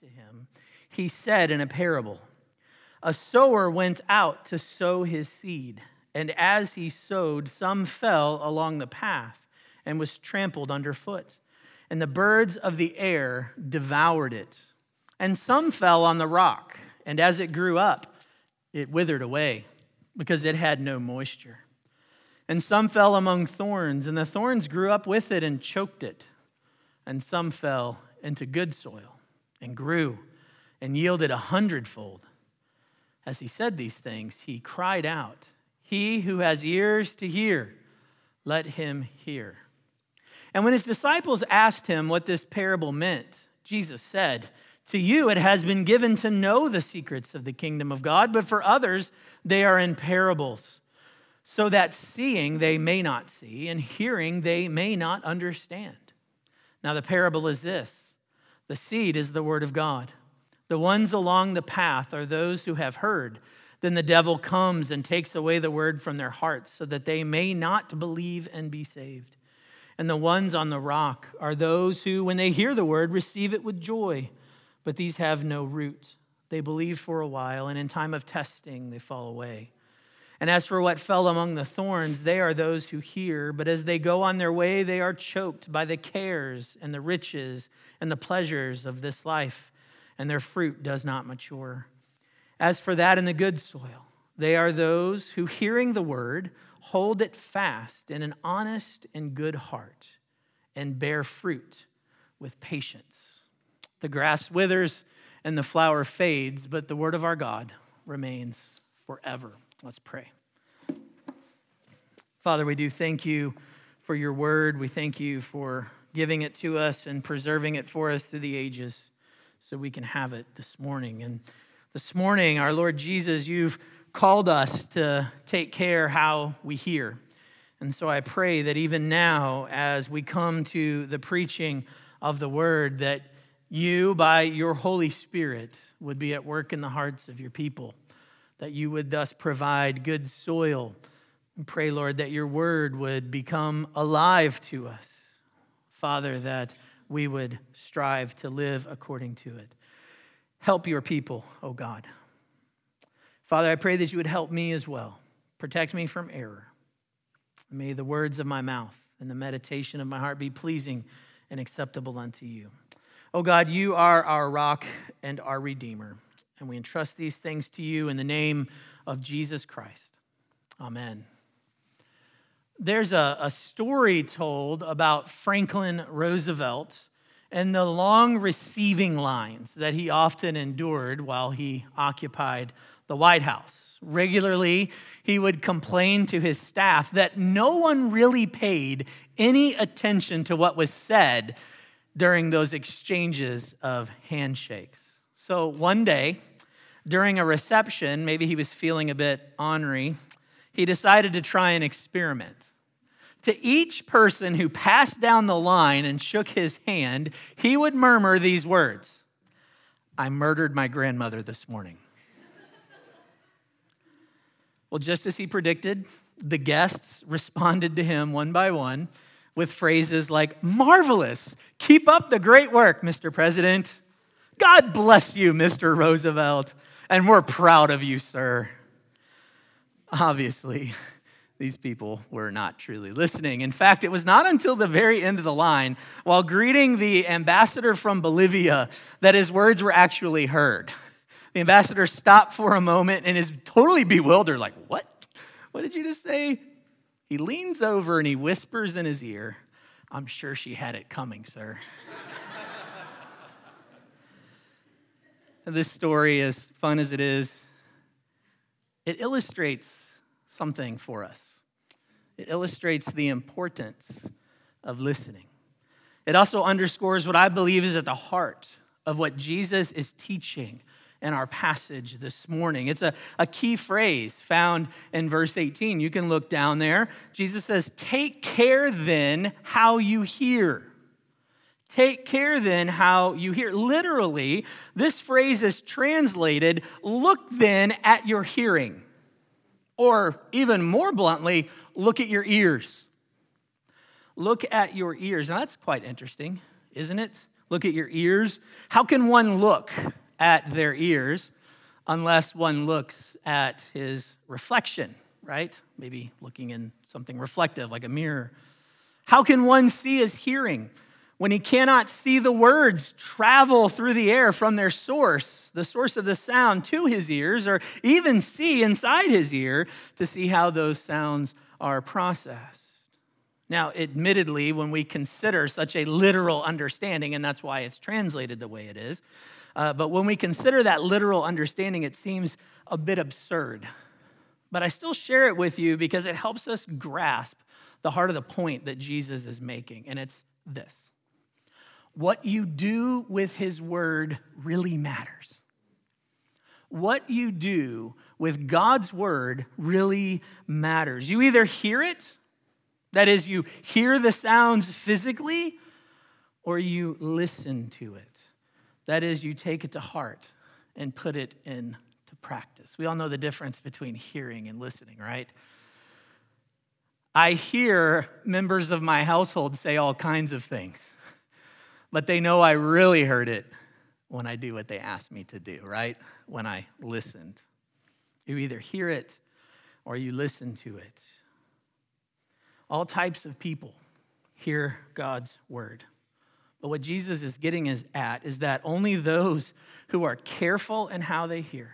to him, he said in a parable A sower went out to sow his seed, and as he sowed, some fell along the path and was trampled underfoot, and the birds of the air devoured it. And some fell on the rock, and as it grew up, it withered away because it had no moisture. And some fell among thorns, and the thorns grew up with it and choked it. And some fell into good soil and grew and yielded a hundredfold. As he said these things, he cried out, He who has ears to hear, let him hear. And when his disciples asked him what this parable meant, Jesus said, To you it has been given to know the secrets of the kingdom of God, but for others they are in parables, so that seeing they may not see, and hearing they may not understand. Now the parable is this the seed is the word of God. The ones along the path are those who have heard. Then the devil comes and takes away the word from their hearts so that they may not believe and be saved. And the ones on the rock are those who, when they hear the word, receive it with joy. But these have no root. They believe for a while, and in time of testing, they fall away. And as for what fell among the thorns, they are those who hear, but as they go on their way, they are choked by the cares and the riches and the pleasures of this life and their fruit does not mature. As for that in the good soil, they are those who, hearing the word, hold it fast in an honest and good heart and bear fruit with patience. The grass withers and the flower fades, but the word of our God remains forever. Let's pray. Father, we do thank you for your word. We thank you for giving it to us and preserving it for us through the ages so we can have it this morning. And this morning, our Lord Jesus, you've called us to take care how we hear. And so I pray that even now, as we come to the preaching of the word, that you, by your Holy Spirit, would be at work in the hearts of your people, that you would thus provide good soil. And pray, Lord, that your word would become alive to us. Father, that we would strive to live according to it. Help your people, O oh God. Father, I pray that you would help me as well. Protect me from error. May the words of my mouth and the meditation of my heart be pleasing and acceptable unto you. Oh God, you are our rock and our redeemer, and we entrust these things to you in the name of Jesus Christ. Amen there's a, a story told about Franklin Roosevelt and the long receiving lines that he often endured while he occupied the White House. Regularly, he would complain to his staff that no one really paid any attention to what was said during those exchanges of handshakes. So one day, during a reception, maybe he was feeling a bit ornery, he decided to try an experiment. To each person who passed down the line and shook his hand, he would murmur these words I murdered my grandmother this morning. well, just as he predicted, the guests responded to him one by one with phrases like, Marvelous, keep up the great work, Mr. President. God bless you, Mr. Roosevelt, and we're proud of you, sir. Obviously, these people were not truly listening. In fact, it was not until the very end of the line, while greeting the ambassador from Bolivia, that his words were actually heard. The ambassador stopped for a moment and is totally bewildered, like, What? What did you just say? He leans over and he whispers in his ear, I'm sure she had it coming, sir. This story, as fun as it is, it illustrates something for us. It illustrates the importance of listening. It also underscores what I believe is at the heart of what Jesus is teaching in our passage this morning. It's a, a key phrase found in verse 18. You can look down there. Jesus says, Take care then how you hear. Take care then how you hear. Literally, this phrase is translated, Look then at your hearing. Or even more bluntly, look at your ears. Look at your ears. Now, that's quite interesting, isn't it? Look at your ears. How can one look at their ears unless one looks at his reflection, right? Maybe looking in something reflective like a mirror. How can one see his hearing when he cannot see the words travel through the air from their source, the source of the sound, to his ears, or even see inside his ear to see how those sounds are processed? Now, admittedly, when we consider such a literal understanding, and that's why it's translated the way it is, uh, but when we consider that literal understanding, it seems a bit absurd. But I still share it with you because it helps us grasp the heart of the point that Jesus is making, and it's this what you do with His Word really matters. What you do with God's Word really matters. You either hear it, that is, you hear the sounds physically, or you listen to it. That is, you take it to heart and put it into practice. We all know the difference between hearing and listening, right? I hear members of my household say all kinds of things but they know I really heard it when I do what they asked me to do, right? When I listened. You either hear it or you listen to it. All types of people hear God's word. But what Jesus is getting is at is that only those who are careful in how they hear,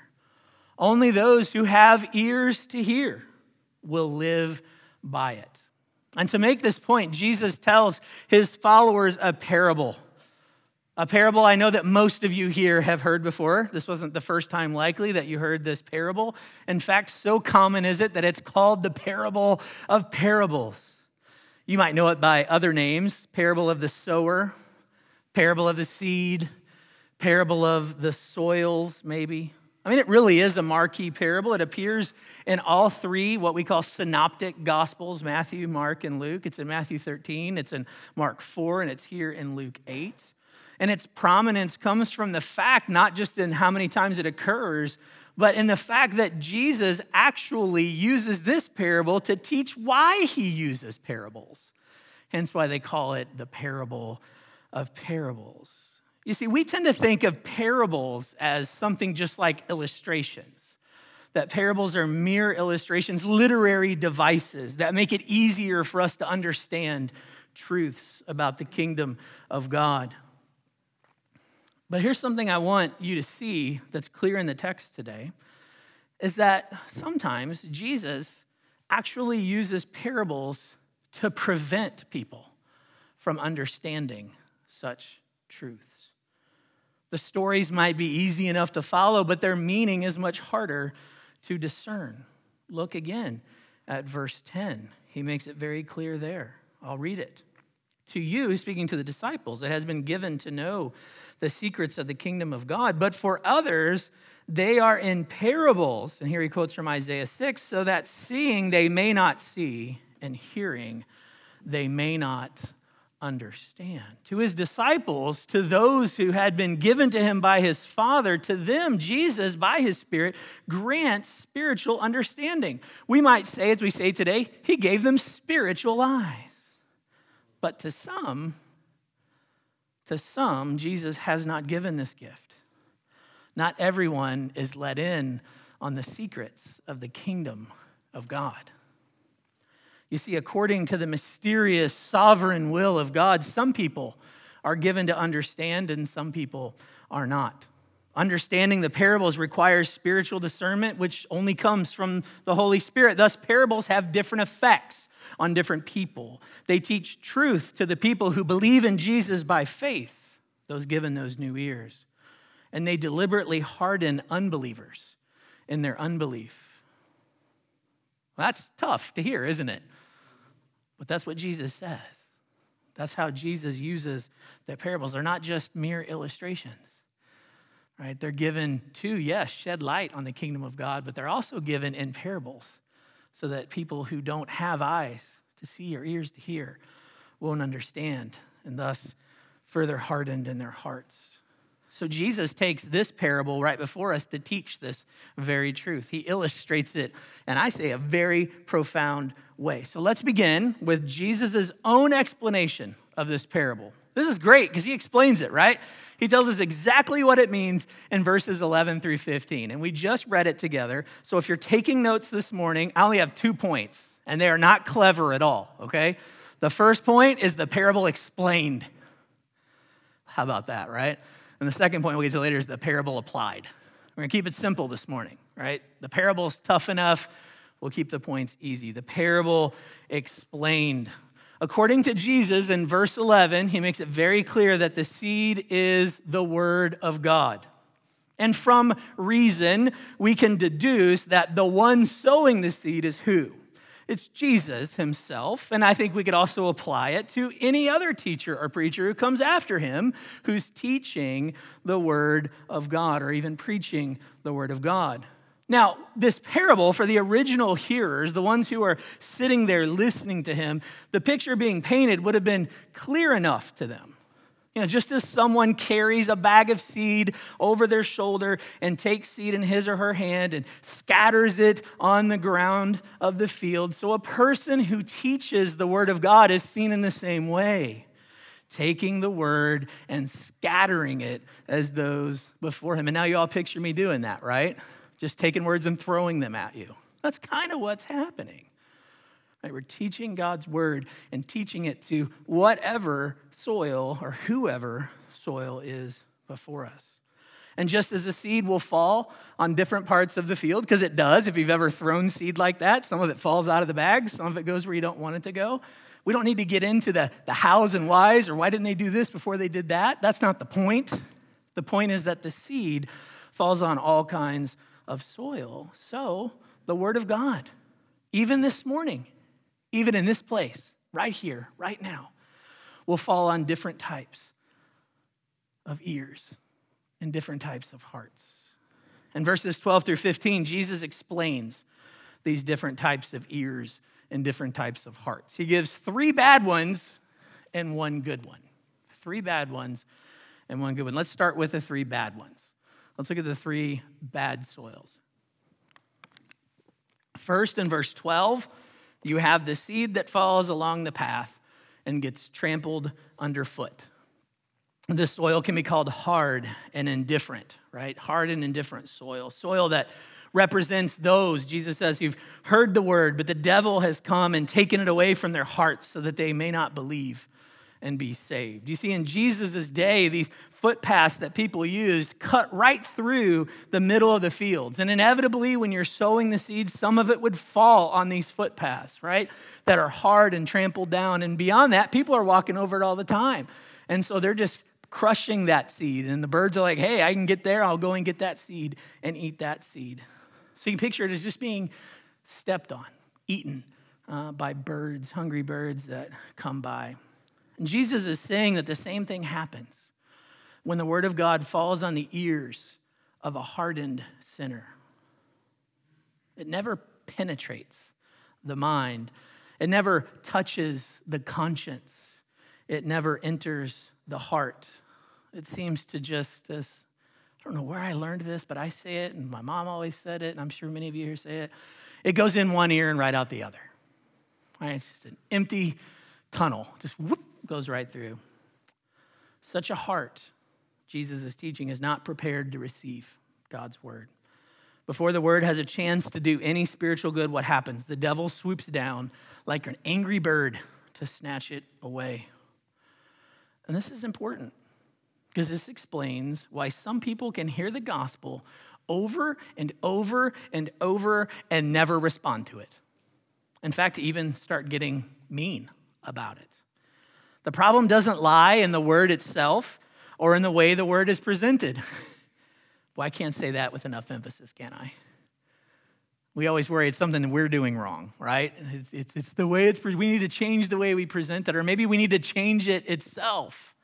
only those who have ears to hear will live by it. And to make this point, Jesus tells his followers a parable a parable I know that most of you here have heard before. This wasn't the first time, likely, that you heard this parable. In fact, so common is it that it's called the parable of parables. You might know it by other names parable of the sower, parable of the seed, parable of the soils, maybe. I mean, it really is a marquee parable. It appears in all three, what we call synoptic gospels Matthew, Mark, and Luke. It's in Matthew 13, it's in Mark 4, and it's here in Luke 8. And its prominence comes from the fact, not just in how many times it occurs, but in the fact that Jesus actually uses this parable to teach why he uses parables. Hence why they call it the parable of parables. You see, we tend to think of parables as something just like illustrations, that parables are mere illustrations, literary devices that make it easier for us to understand truths about the kingdom of God. But here's something I want you to see that's clear in the text today is that sometimes Jesus actually uses parables to prevent people from understanding such truths. The stories might be easy enough to follow, but their meaning is much harder to discern. Look again at verse 10. He makes it very clear there. I'll read it. To you, speaking to the disciples, it has been given to know the secrets of the kingdom of God. But for others, they are in parables. And here he quotes from Isaiah 6 so that seeing they may not see, and hearing they may not understand. To his disciples, to those who had been given to him by his Father, to them, Jesus, by his Spirit, grants spiritual understanding. We might say, as we say today, he gave them spiritual eyes. But to some, to some, Jesus has not given this gift. Not everyone is let in on the secrets of the kingdom of God. You see, according to the mysterious sovereign will of God, some people are given to understand and some people are not. Understanding the parables requires spiritual discernment, which only comes from the Holy Spirit. Thus, parables have different effects on different people. They teach truth to the people who believe in Jesus by faith, those given those new ears. And they deliberately harden unbelievers in their unbelief. Well, that's tough to hear, isn't it? But that's what Jesus says. That's how Jesus uses the parables. They're not just mere illustrations right? They're given to, yes, shed light on the kingdom of God, but they're also given in parables so that people who don't have eyes to see or ears to hear won't understand and thus further hardened in their hearts. So Jesus takes this parable right before us to teach this very truth. He illustrates it, and I say a very profound way. So let's begin with Jesus' own explanation of this parable This is great because he explains it, right? He tells us exactly what it means in verses 11 through 15. And we just read it together. So if you're taking notes this morning, I only have two points, and they are not clever at all, okay? The first point is the parable explained. How about that, right? And the second point we'll get to later is the parable applied. We're gonna keep it simple this morning, right? The parable is tough enough. We'll keep the points easy. The parable explained. According to Jesus in verse 11, he makes it very clear that the seed is the word of God. And from reason, we can deduce that the one sowing the seed is who? It's Jesus himself. And I think we could also apply it to any other teacher or preacher who comes after him who's teaching the word of God or even preaching the word of God. Now, this parable for the original hearers, the ones who are sitting there listening to him, the picture being painted would have been clear enough to them. You know, just as someone carries a bag of seed over their shoulder and takes seed in his or her hand and scatters it on the ground of the field, so a person who teaches the word of God is seen in the same way, taking the word and scattering it as those before him. And now you all picture me doing that, right? Just taking words and throwing them at you. That's kind of what's happening. Right? We're teaching God's word and teaching it to whatever soil or whoever soil is before us. And just as a seed will fall on different parts of the field, because it does, if you've ever thrown seed like that, some of it falls out of the bag, some of it goes where you don't want it to go. We don't need to get into the, the hows and whys or why didn't they do this before they did that. That's not the point. The point is that the seed falls on all kinds of soil. So, the Word of God, even this morning, even in this place, right here, right now, will fall on different types of ears and different types of hearts. In verses 12 through 15, Jesus explains these different types of ears and different types of hearts. He gives three bad ones and one good one. Three bad ones and one good one. Let's start with the three bad ones. Let's look at the three bad soils. First, in verse 12, you have the seed that falls along the path and gets trampled underfoot. This soil can be called hard and indifferent, right? Hard and indifferent soil. Soil that represents those, Jesus says, who've heard the word, but the devil has come and taken it away from their hearts so that they may not believe and be saved. You see, in Jesus' day, these footpaths that people used cut right through the middle of the fields. And inevitably, when you're sowing the seeds, some of it would fall on these footpaths, right? That are hard and trampled down. And beyond that, people are walking over it all the time. And so they're just crushing that seed. And the birds are like, hey, I can get there. I'll go and get that seed and eat that seed. So you can picture it as just being stepped on, eaten uh, by birds, hungry birds that come by. And Jesus is saying that the same thing happens when the word of God falls on the ears of a hardened sinner. It never penetrates the mind, it never touches the conscience, it never enters the heart. It seems to just, as I don't know where I learned this, but I say it, and my mom always said it, and I'm sure many of you here say it. It goes in one ear and right out the other. It's just an empty tunnel, just whoop, goes right through. Such a heart, Jesus is teaching, is not prepared to receive God's word. Before the word has a chance to do any spiritual good, what happens? The devil swoops down like an angry bird to snatch it away. And this is important because this explains why some people can hear the gospel over and over and over and never respond to it. In fact, even start getting mean about it. The problem doesn't lie in the word itself or in the way the word is presented. well, I can't say that with enough emphasis, can I? We always worry it's something we're doing wrong, right? It's, it's, it's the way it's, we need to change the way we present it, or maybe we need to change it itself.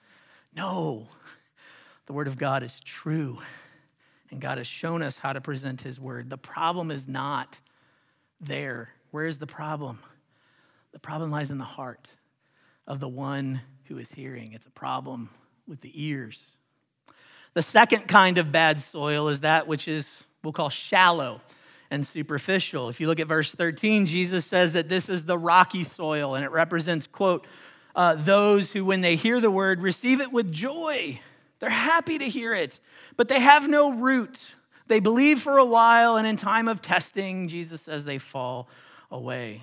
No, the word of God is true, and God has shown us how to present his word. The problem is not there. Where is the problem? The problem lies in the heart of the one who is hearing. It's a problem with the ears. The second kind of bad soil is that which is, we'll call shallow and superficial. If you look at verse 13, Jesus says that this is the rocky soil and it represents, quote, uh, those who, when they hear the word, receive it with joy. They're happy to hear it, but they have no root. They believe for a while, and in time of testing, Jesus says they fall away.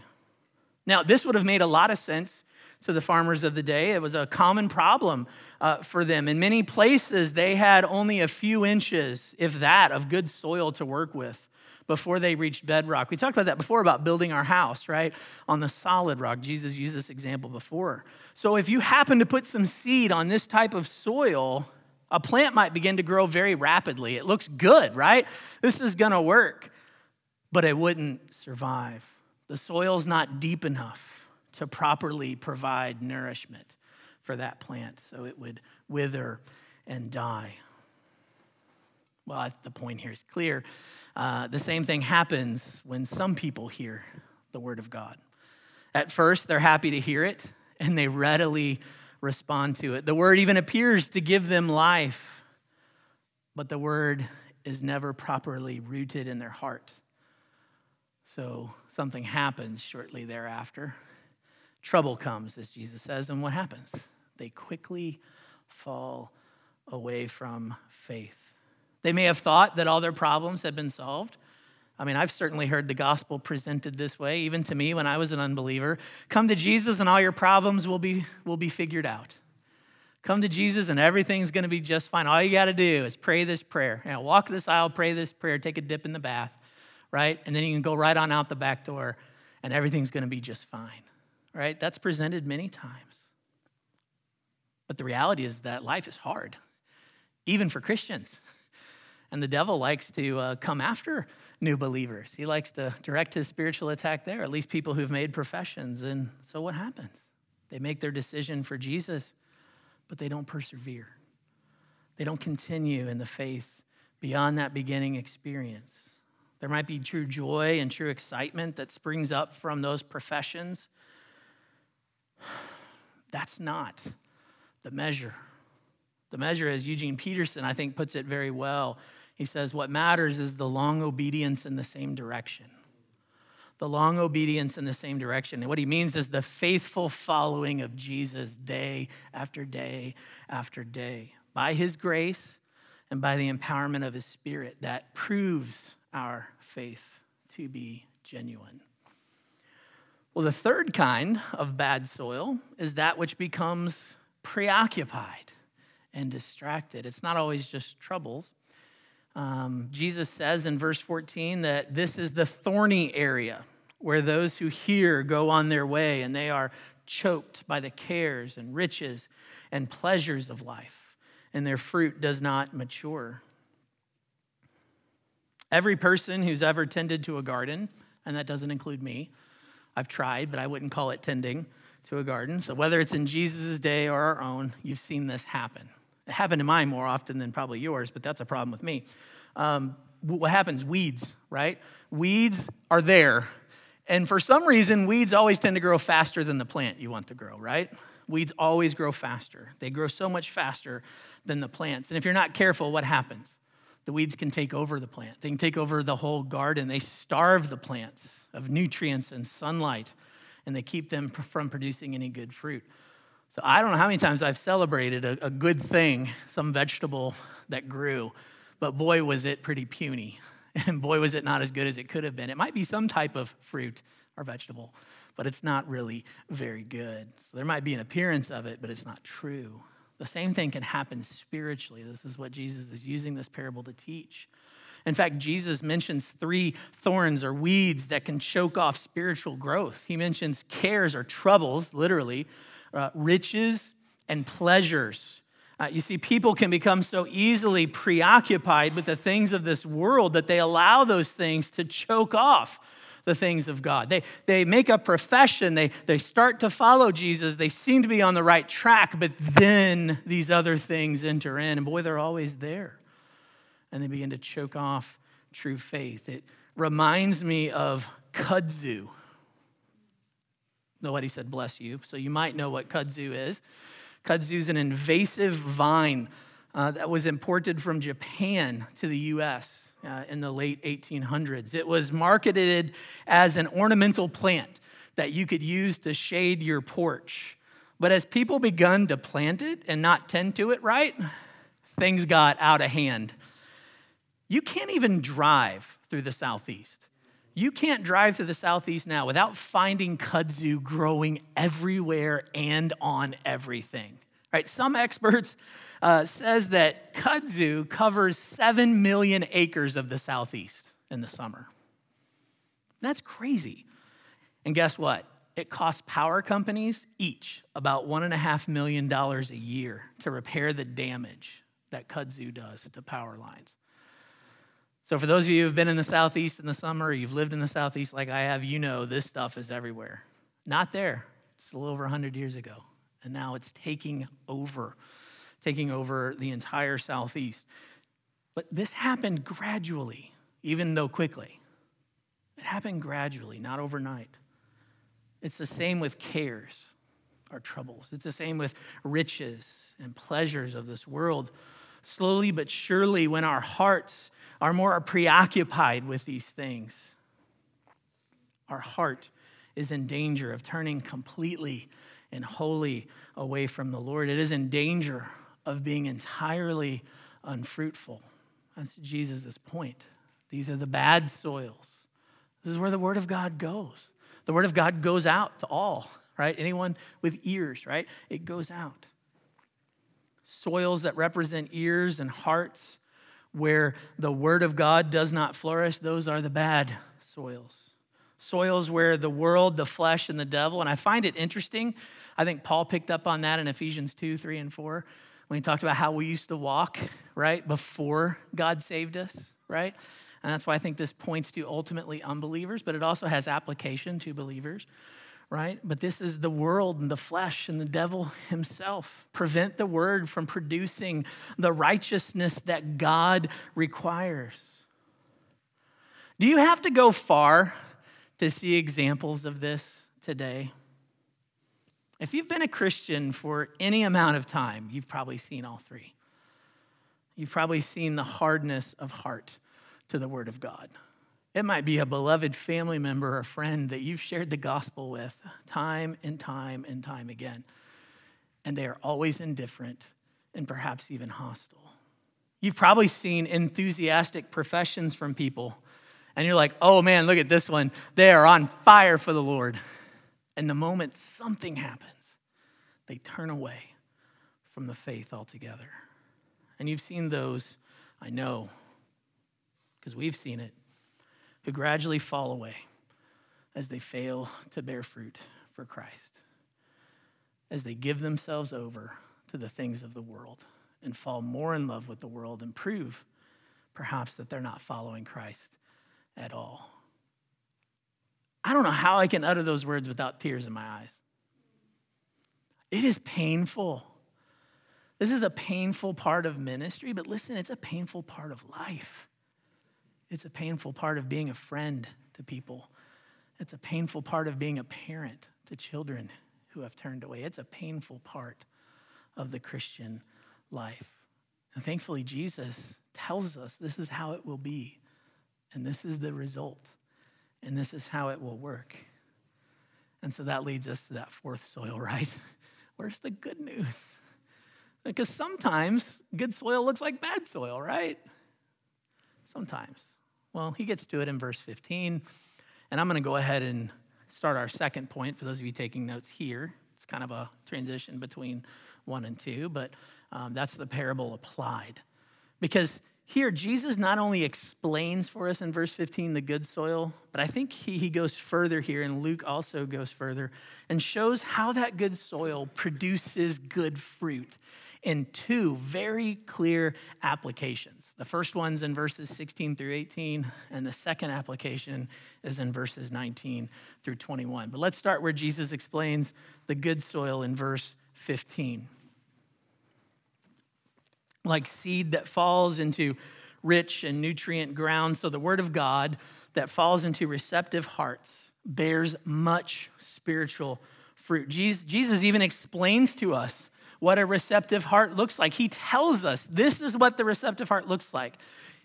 Now, this would have made a lot of sense to the farmers of the day. It was a common problem uh, for them. In many places, they had only a few inches, if that, of good soil to work with before they reached bedrock. We talked about that before about building our house, right? On the solid rock. Jesus used this example before. So if you happen to put some seed on this type of soil, a plant might begin to grow very rapidly. It looks good, right? This is going to work, but it wouldn't survive. The soil's not deep enough to properly provide nourishment for that plant, so it would wither and die. Well, the point here is clear. Uh, the same thing happens when some people hear the word of God. At first, they're happy to hear it and they readily respond to it. The word even appears to give them life, but the word is never properly rooted in their heart. So something happens shortly thereafter. Trouble comes, as Jesus says, and what happens? They quickly fall away from faith. They may have thought that all their problems had been solved. I mean, I've certainly heard the gospel presented this way, even to me when I was an unbeliever. Come to Jesus and all your problems will be, will be figured out. Come to Jesus and everything's going to be just fine. All you got to do is pray this prayer. You know, walk this aisle, pray this prayer, take a dip in the bath, right? And then you can go right on out the back door and everything's going to be just fine, right? That's presented many times. But the reality is that life is hard, even for Christians. And the devil likes to uh, come after new believers. He likes to direct his spiritual attack there, at least people who've made professions. And so what happens? They make their decision for Jesus, but they don't persevere. They don't continue in the faith beyond that beginning experience. There might be true joy and true excitement that springs up from those professions. That's not the measure. The measure, as Eugene Peterson, I think, puts it very well, he says, What matters is the long obedience in the same direction. The long obedience in the same direction. And what he means is the faithful following of Jesus day after day after day. By his grace and by the empowerment of his spirit, that proves our faith to be genuine. Well, the third kind of bad soil is that which becomes preoccupied and distracted. It's not always just troubles, um, Jesus says in verse 14 that this is the thorny area where those who hear go on their way and they are choked by the cares and riches and pleasures of life, and their fruit does not mature. Every person who's ever tended to a garden, and that doesn't include me, I've tried, but I wouldn't call it tending to a garden. So whether it's in Jesus' day or our own, you've seen this happen. It happened to mine more often than probably yours, but that's a problem with me. Um, what happens? Weeds, right? Weeds are there. And for some reason, weeds always tend to grow faster than the plant you want to grow, right? Weeds always grow faster. They grow so much faster than the plants. And if you're not careful, what happens? The weeds can take over the plant. They can take over the whole garden. They starve the plants of nutrients and sunlight, and they keep them from producing any good fruit. So I don't know how many times I've celebrated a, a good thing, some vegetable that grew, but boy, was it pretty puny. And boy, was it not as good as it could have been. It might be some type of fruit or vegetable, but it's not really very good. So there might be an appearance of it, but it's not true. The same thing can happen spiritually. This is what Jesus is using this parable to teach. In fact, Jesus mentions three thorns or weeds that can choke off spiritual growth. He mentions cares or troubles, literally, uh, riches and pleasures. Uh, you see, people can become so easily preoccupied with the things of this world that they allow those things to choke off the things of God. They, they make a profession, they, they start to follow Jesus, they seem to be on the right track, but then these other things enter in, and boy, they're always there. And they begin to choke off true faith. It reminds me of kudzu. Nobody said bless you, so you might know what kudzu is. Kudzu is an invasive vine uh, that was imported from Japan to the US uh, in the late 1800s. It was marketed as an ornamental plant that you could use to shade your porch. But as people begun to plant it and not tend to it right, things got out of hand. You can't even drive through the Southeast. You can't drive through the Southeast now without finding kudzu growing everywhere and on everything. Right? Some experts uh, says that kudzu covers 7 million acres of the Southeast in the summer. That's crazy. And guess what? It costs power companies each about $1.5 million a year to repair the damage that kudzu does to power lines. So, for those of you who've been in the Southeast in the summer, or you've lived in the Southeast like I have, you know this stuff is everywhere. Not there, just a little over 100 years ago. And now it's taking over, taking over the entire Southeast. But this happened gradually, even though quickly. It happened gradually, not overnight. It's the same with cares, our troubles. It's the same with riches and pleasures of this world. Slowly but surely, when our hearts are more preoccupied with these things, our heart is in danger of turning completely and wholly away from the Lord. It is in danger of being entirely unfruitful. That's Jesus' point. These are the bad soils. This is where the Word of God goes. The Word of God goes out to all, right? Anyone with ears, right? It goes out. Soils that represent ears and hearts where the word of God does not flourish, those are the bad soils. Soils where the world, the flesh, and the devil, and I find it interesting. I think Paul picked up on that in Ephesians 2, 3, and 4 when he talked about how we used to walk, right, before God saved us, right? And that's why I think this points to ultimately unbelievers, but it also has application to believers right? But this is the world and the flesh and the devil himself. Prevent the word from producing the righteousness that God requires. Do you have to go far to see examples of this today? If you've been a Christian for any amount of time, you've probably seen all three. You've probably seen the hardness of heart to the Word of God. It might be a beloved family member or friend that you've shared the gospel with time and time and time again. And they are always indifferent and perhaps even hostile. You've probably seen enthusiastic professions from people, and you're like, oh man, look at this one. They are on fire for the Lord. And the moment something happens, they turn away from the faith altogether. And you've seen those, I know, because we've seen it who gradually fall away as they fail to bear fruit for Christ, as they give themselves over to the things of the world and fall more in love with the world and prove perhaps that they're not following Christ at all. I don't know how I can utter those words without tears in my eyes. It is painful. This is a painful part of ministry, but listen, it's a painful part of life. It's a painful part of being a friend to people. It's a painful part of being a parent to children who have turned away. It's a painful part of the Christian life. And thankfully, Jesus tells us this is how it will be, and this is the result, and this is how it will work. And so that leads us to that fourth soil, right? Where's the good news? Because sometimes good soil looks like bad soil, right? Sometimes. Well, he gets to it in verse 15. And I'm going to go ahead and start our second point for those of you taking notes here. It's kind of a transition between one and two, but um, that's the parable applied. Because here, Jesus not only explains for us in verse 15 the good soil, but I think he, he goes further here, and Luke also goes further and shows how that good soil produces good fruit in two very clear applications. The first one's in verses 16 through 18, and the second application is in verses 19 through 21. But let's start where Jesus explains the good soil in verse 15. Like seed that falls into rich and nutrient ground, so the word of God that falls into receptive hearts bears much spiritual fruit. Jesus even explains to us what a receptive heart looks like. He tells us this is what the receptive heart looks like.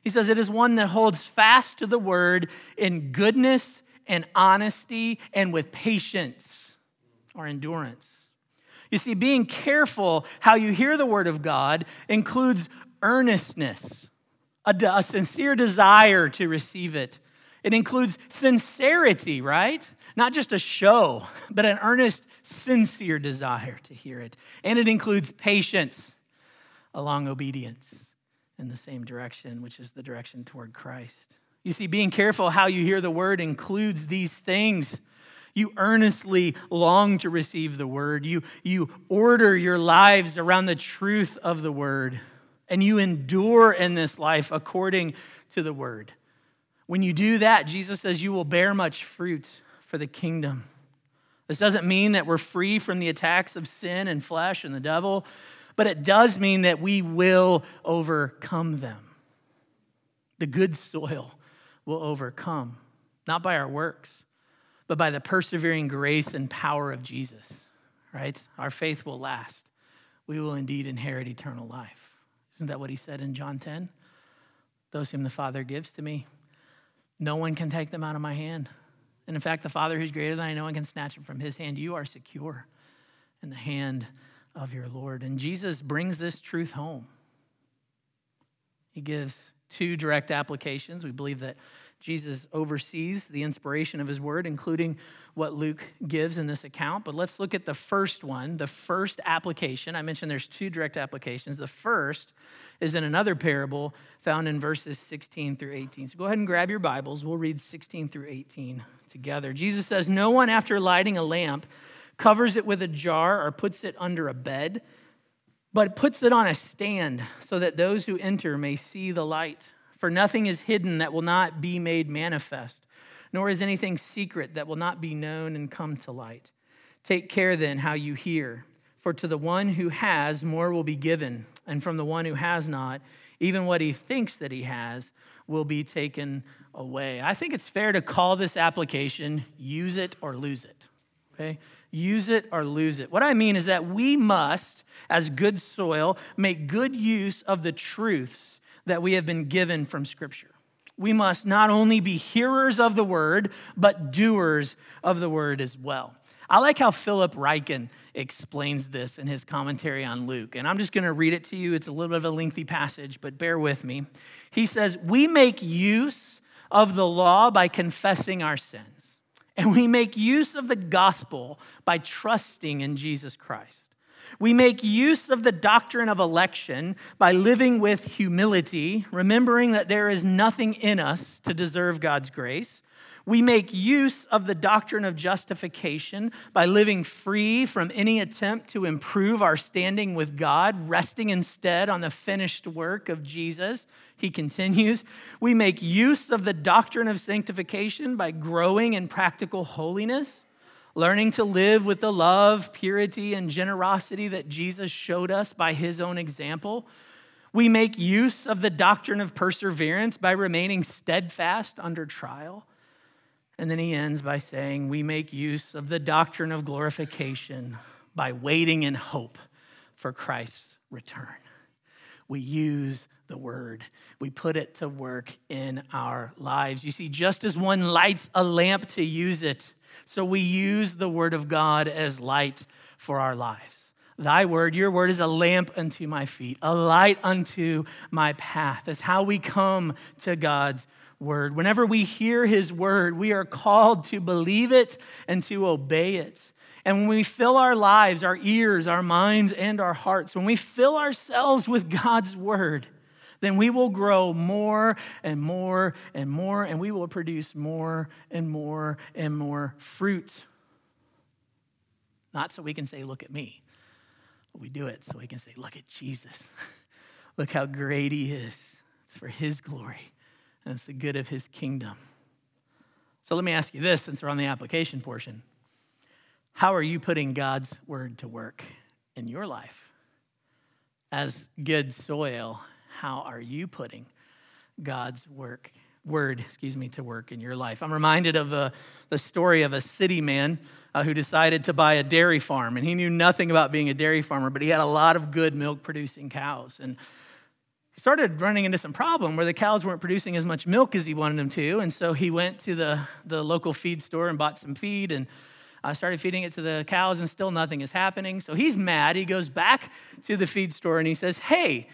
He says it is one that holds fast to the word in goodness and honesty and with patience or endurance. You see, being careful how you hear the word of God includes earnestness, a, a sincere desire to receive it. It includes sincerity, right? Not just a show, but an earnest, sincere desire to hear it. And it includes patience along obedience in the same direction, which is the direction toward Christ. You see, being careful how you hear the word includes these things. You earnestly long to receive the word. You, you order your lives around the truth of the word. And you endure in this life according to the word. When you do that, Jesus says you will bear much fruit for the kingdom. This doesn't mean that we're free from the attacks of sin and flesh and the devil, but it does mean that we will overcome them. The good soil will overcome, not by our works, but by the persevering grace and power of Jesus, right? Our faith will last. We will indeed inherit eternal life. Isn't that what he said in John 10? Those whom the Father gives to me, no one can take them out of my hand. And in fact, the Father who's greater than I, no one can snatch them from his hand. You are secure in the hand of your Lord. And Jesus brings this truth home. He gives two direct applications. We believe that Jesus oversees the inspiration of his word, including what Luke gives in this account. But let's look at the first one, the first application. I mentioned there's two direct applications. The first is in another parable found in verses 16 through 18. So go ahead and grab your Bibles. We'll read 16 through 18 together. Jesus says, No one, after lighting a lamp, covers it with a jar or puts it under a bed but puts it on a stand so that those who enter may see the light. For nothing is hidden that will not be made manifest, nor is anything secret that will not be known and come to light. Take care then how you hear, for to the one who has, more will be given, and from the one who has not, even what he thinks that he has will be taken away. I think it's fair to call this application use it or lose it. Okay? use it or lose it. What I mean is that we must, as good soil, make good use of the truths that we have been given from Scripture. We must not only be hearers of the word, but doers of the word as well. I like how Philip Ryken explains this in his commentary on Luke. And I'm just going to read it to you. It's a little bit of a lengthy passage, but bear with me. He says, We make use of the law by confessing our sins. And we make use of the gospel by trusting in Jesus Christ. We make use of the doctrine of election by living with humility, remembering that there is nothing in us to deserve God's grace. We make use of the doctrine of justification by living free from any attempt to improve our standing with God, resting instead on the finished work of Jesus. He continues, we make use of the doctrine of sanctification by growing in practical holiness, learning to live with the love, purity, and generosity that Jesus showed us by his own example. We make use of the doctrine of perseverance by remaining steadfast under trial. And then he ends by saying, We make use of the doctrine of glorification by waiting in hope for Christ's return. We use the word, we put it to work in our lives. You see, just as one lights a lamp to use it, so we use the word of God as light for our lives. Thy word, your word is a lamp unto my feet, a light unto my path. That's how we come to God's word. Whenever we hear his word, we are called to believe it and to obey it. And when we fill our lives, our ears, our minds, and our hearts, when we fill ourselves with God's word, then we will grow more and more and more, and we will produce more and more and more fruit. Not so we can say, Look at me. But we do it so we can say, Look at Jesus. Look how great he is. It's for his glory and it's the good of his kingdom. So let me ask you this since we're on the application portion. How are you putting God's word to work in your life? As good soil, how are you putting God's work, word, excuse me, to work in your life? I'm reminded of uh, the story of a city man uh, who decided to buy a dairy farm, and he knew nothing about being a dairy farmer, but he had a lot of good milk producing cows. And he started running into some problem where the cows weren't producing as much milk as he wanted them to. And so he went to the, the local feed store and bought some feed and I started feeding it to the cows, and still nothing is happening. So he's mad. He goes back to the feed store and he says, Hey,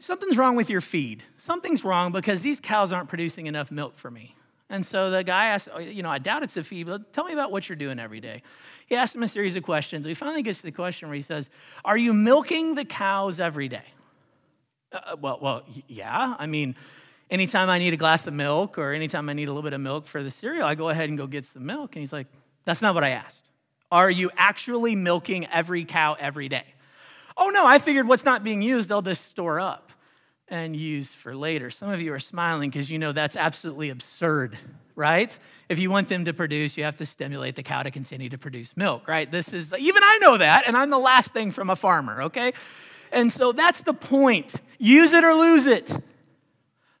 something's wrong with your feed. Something's wrong because these cows aren't producing enough milk for me. And so the guy asked, oh, You know, I doubt it's a feed, but tell me about what you're doing every day. He asked him a series of questions. He finally gets to the question where he says, Are you milking the cows every day? Uh, uh well, well, yeah. I mean, anytime I need a glass of milk or anytime I need a little bit of milk for the cereal, I go ahead and go get some milk. And he's like, That's not what I asked. Are you actually milking every cow every day? Oh, no, I figured what's not being used, they'll just store up and use for later. Some of you are smiling because you know that's absolutely absurd, right? If you want them to produce, you have to stimulate the cow to continue to produce milk, right? This is, even I know that, and I'm the last thing from a farmer, okay? And so that's the point. Use it or lose it.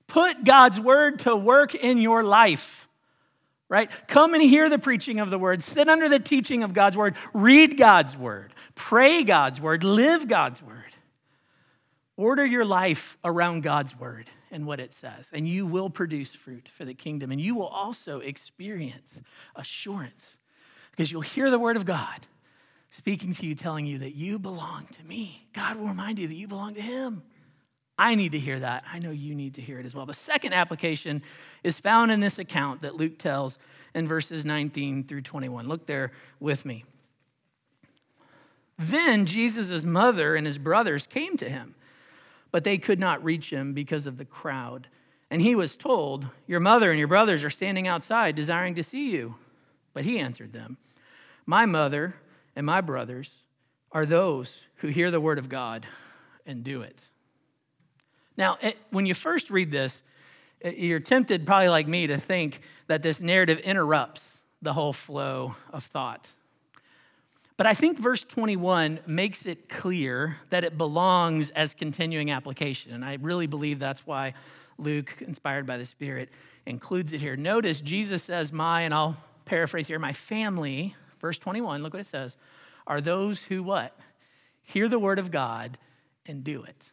Put God's word to work in your life, right? Come and hear the preaching of the word, sit under the teaching of God's word, read God's word, pray God's word, live God's word. Order your life around God's word and what it says, and you will produce fruit for the kingdom. And you will also experience assurance because you'll hear the word of God speaking to you, telling you that you belong to me. God will remind you that you belong to Him. I need to hear that. I know you need to hear it as well. The second application is found in this account that Luke tells in verses 19 through 21. Look there with me. Then Jesus' mother and his brothers came to him, but they could not reach him because of the crowd. And he was told, Your mother and your brothers are standing outside desiring to see you. But he answered them, My mother and my brothers are those who hear the word of God and do it. Now, when you first read this, you're tempted, probably like me, to think that this narrative interrupts the whole flow of thought. But I think verse 21 makes it clear that it belongs as continuing application. And I really believe that's why Luke, inspired by the Spirit, includes it here. Notice Jesus says, My, and I'll paraphrase here, my family, verse 21, look what it says, are those who what? Hear the word of God and do it.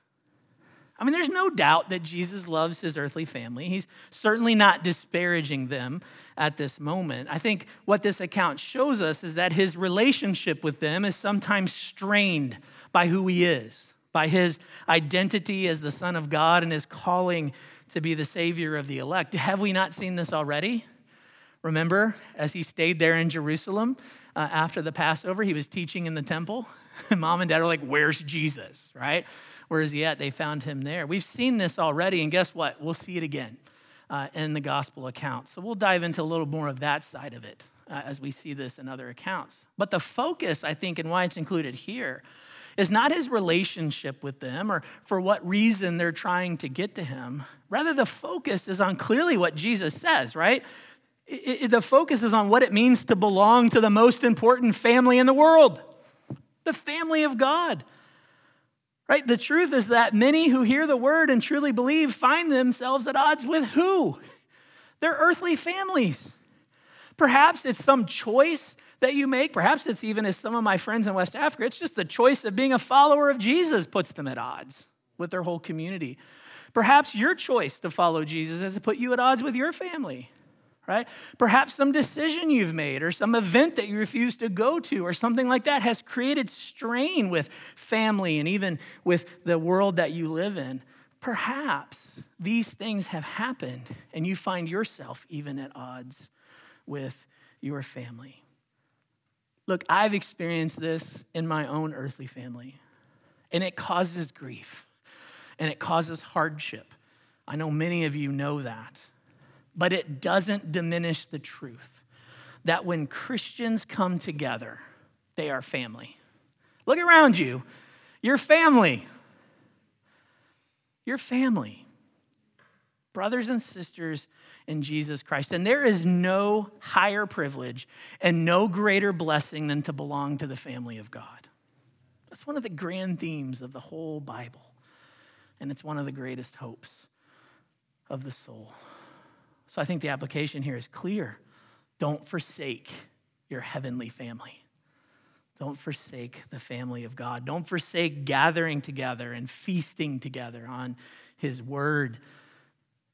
I mean, there's no doubt that Jesus loves his earthly family. He's certainly not disparaging them at this moment. I think what this account shows us is that his relationship with them is sometimes strained by who he is, by his identity as the Son of God and his calling to be the Savior of the elect. Have we not seen this already? Remember, as he stayed there in Jerusalem uh, after the Passover, he was teaching in the temple. Mom and dad are like, Where's Jesus, right? Where is he at? They found him there. We've seen this already, and guess what? We'll see it again uh, in the gospel account. So we'll dive into a little more of that side of it uh, as we see this in other accounts. But the focus, I think, and why it's included here is not his relationship with them or for what reason they're trying to get to him. Rather, the focus is on clearly what Jesus says, right? It, it, the focus is on what it means to belong to the most important family in the world the family of God. Right? The truth is that many who hear the word and truly believe find themselves at odds with who? Their earthly families. Perhaps it's some choice that you make. Perhaps it's even as some of my friends in West Africa, it's just the choice of being a follower of Jesus puts them at odds with their whole community. Perhaps your choice to follow Jesus has to put you at odds with your family right? Perhaps some decision you've made or some event that you refuse to go to or something like that has created strain with family and even with the world that you live in. Perhaps these things have happened and you find yourself even at odds with your family. Look, I've experienced this in my own earthly family, and it causes grief and it causes hardship. I know many of you know that but it doesn't diminish the truth that when Christians come together, they are family. Look around you. You're family. You're family. Brothers and sisters in Jesus Christ. And there is no higher privilege and no greater blessing than to belong to the family of God. That's one of the grand themes of the whole Bible. And it's one of the greatest hopes of the soul. So I think the application here is clear. Don't forsake your heavenly family. Don't forsake the family of God. Don't forsake gathering together and feasting together on His word.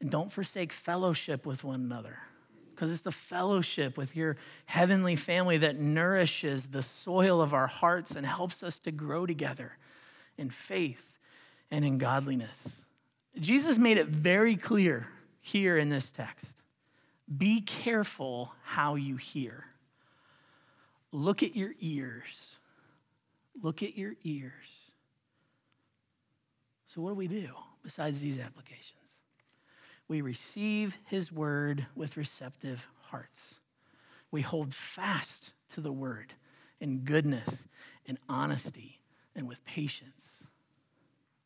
And don't forsake fellowship with one another. because it's the fellowship with your heavenly family that nourishes the soil of our hearts and helps us to grow together in faith and in godliness. Jesus made it very clear here in this text be careful how you hear. Look at your ears. Look at your ears. So, what do we do besides these applications? We receive his word with receptive hearts. We hold fast to the word in goodness and honesty and with patience.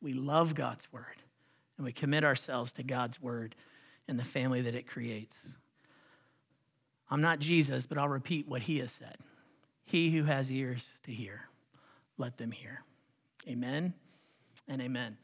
We love God's word and we commit ourselves to God's word and the family that it creates. I'm not Jesus, but I'll repeat what he has said. He who has ears to hear, let them hear. Amen and amen.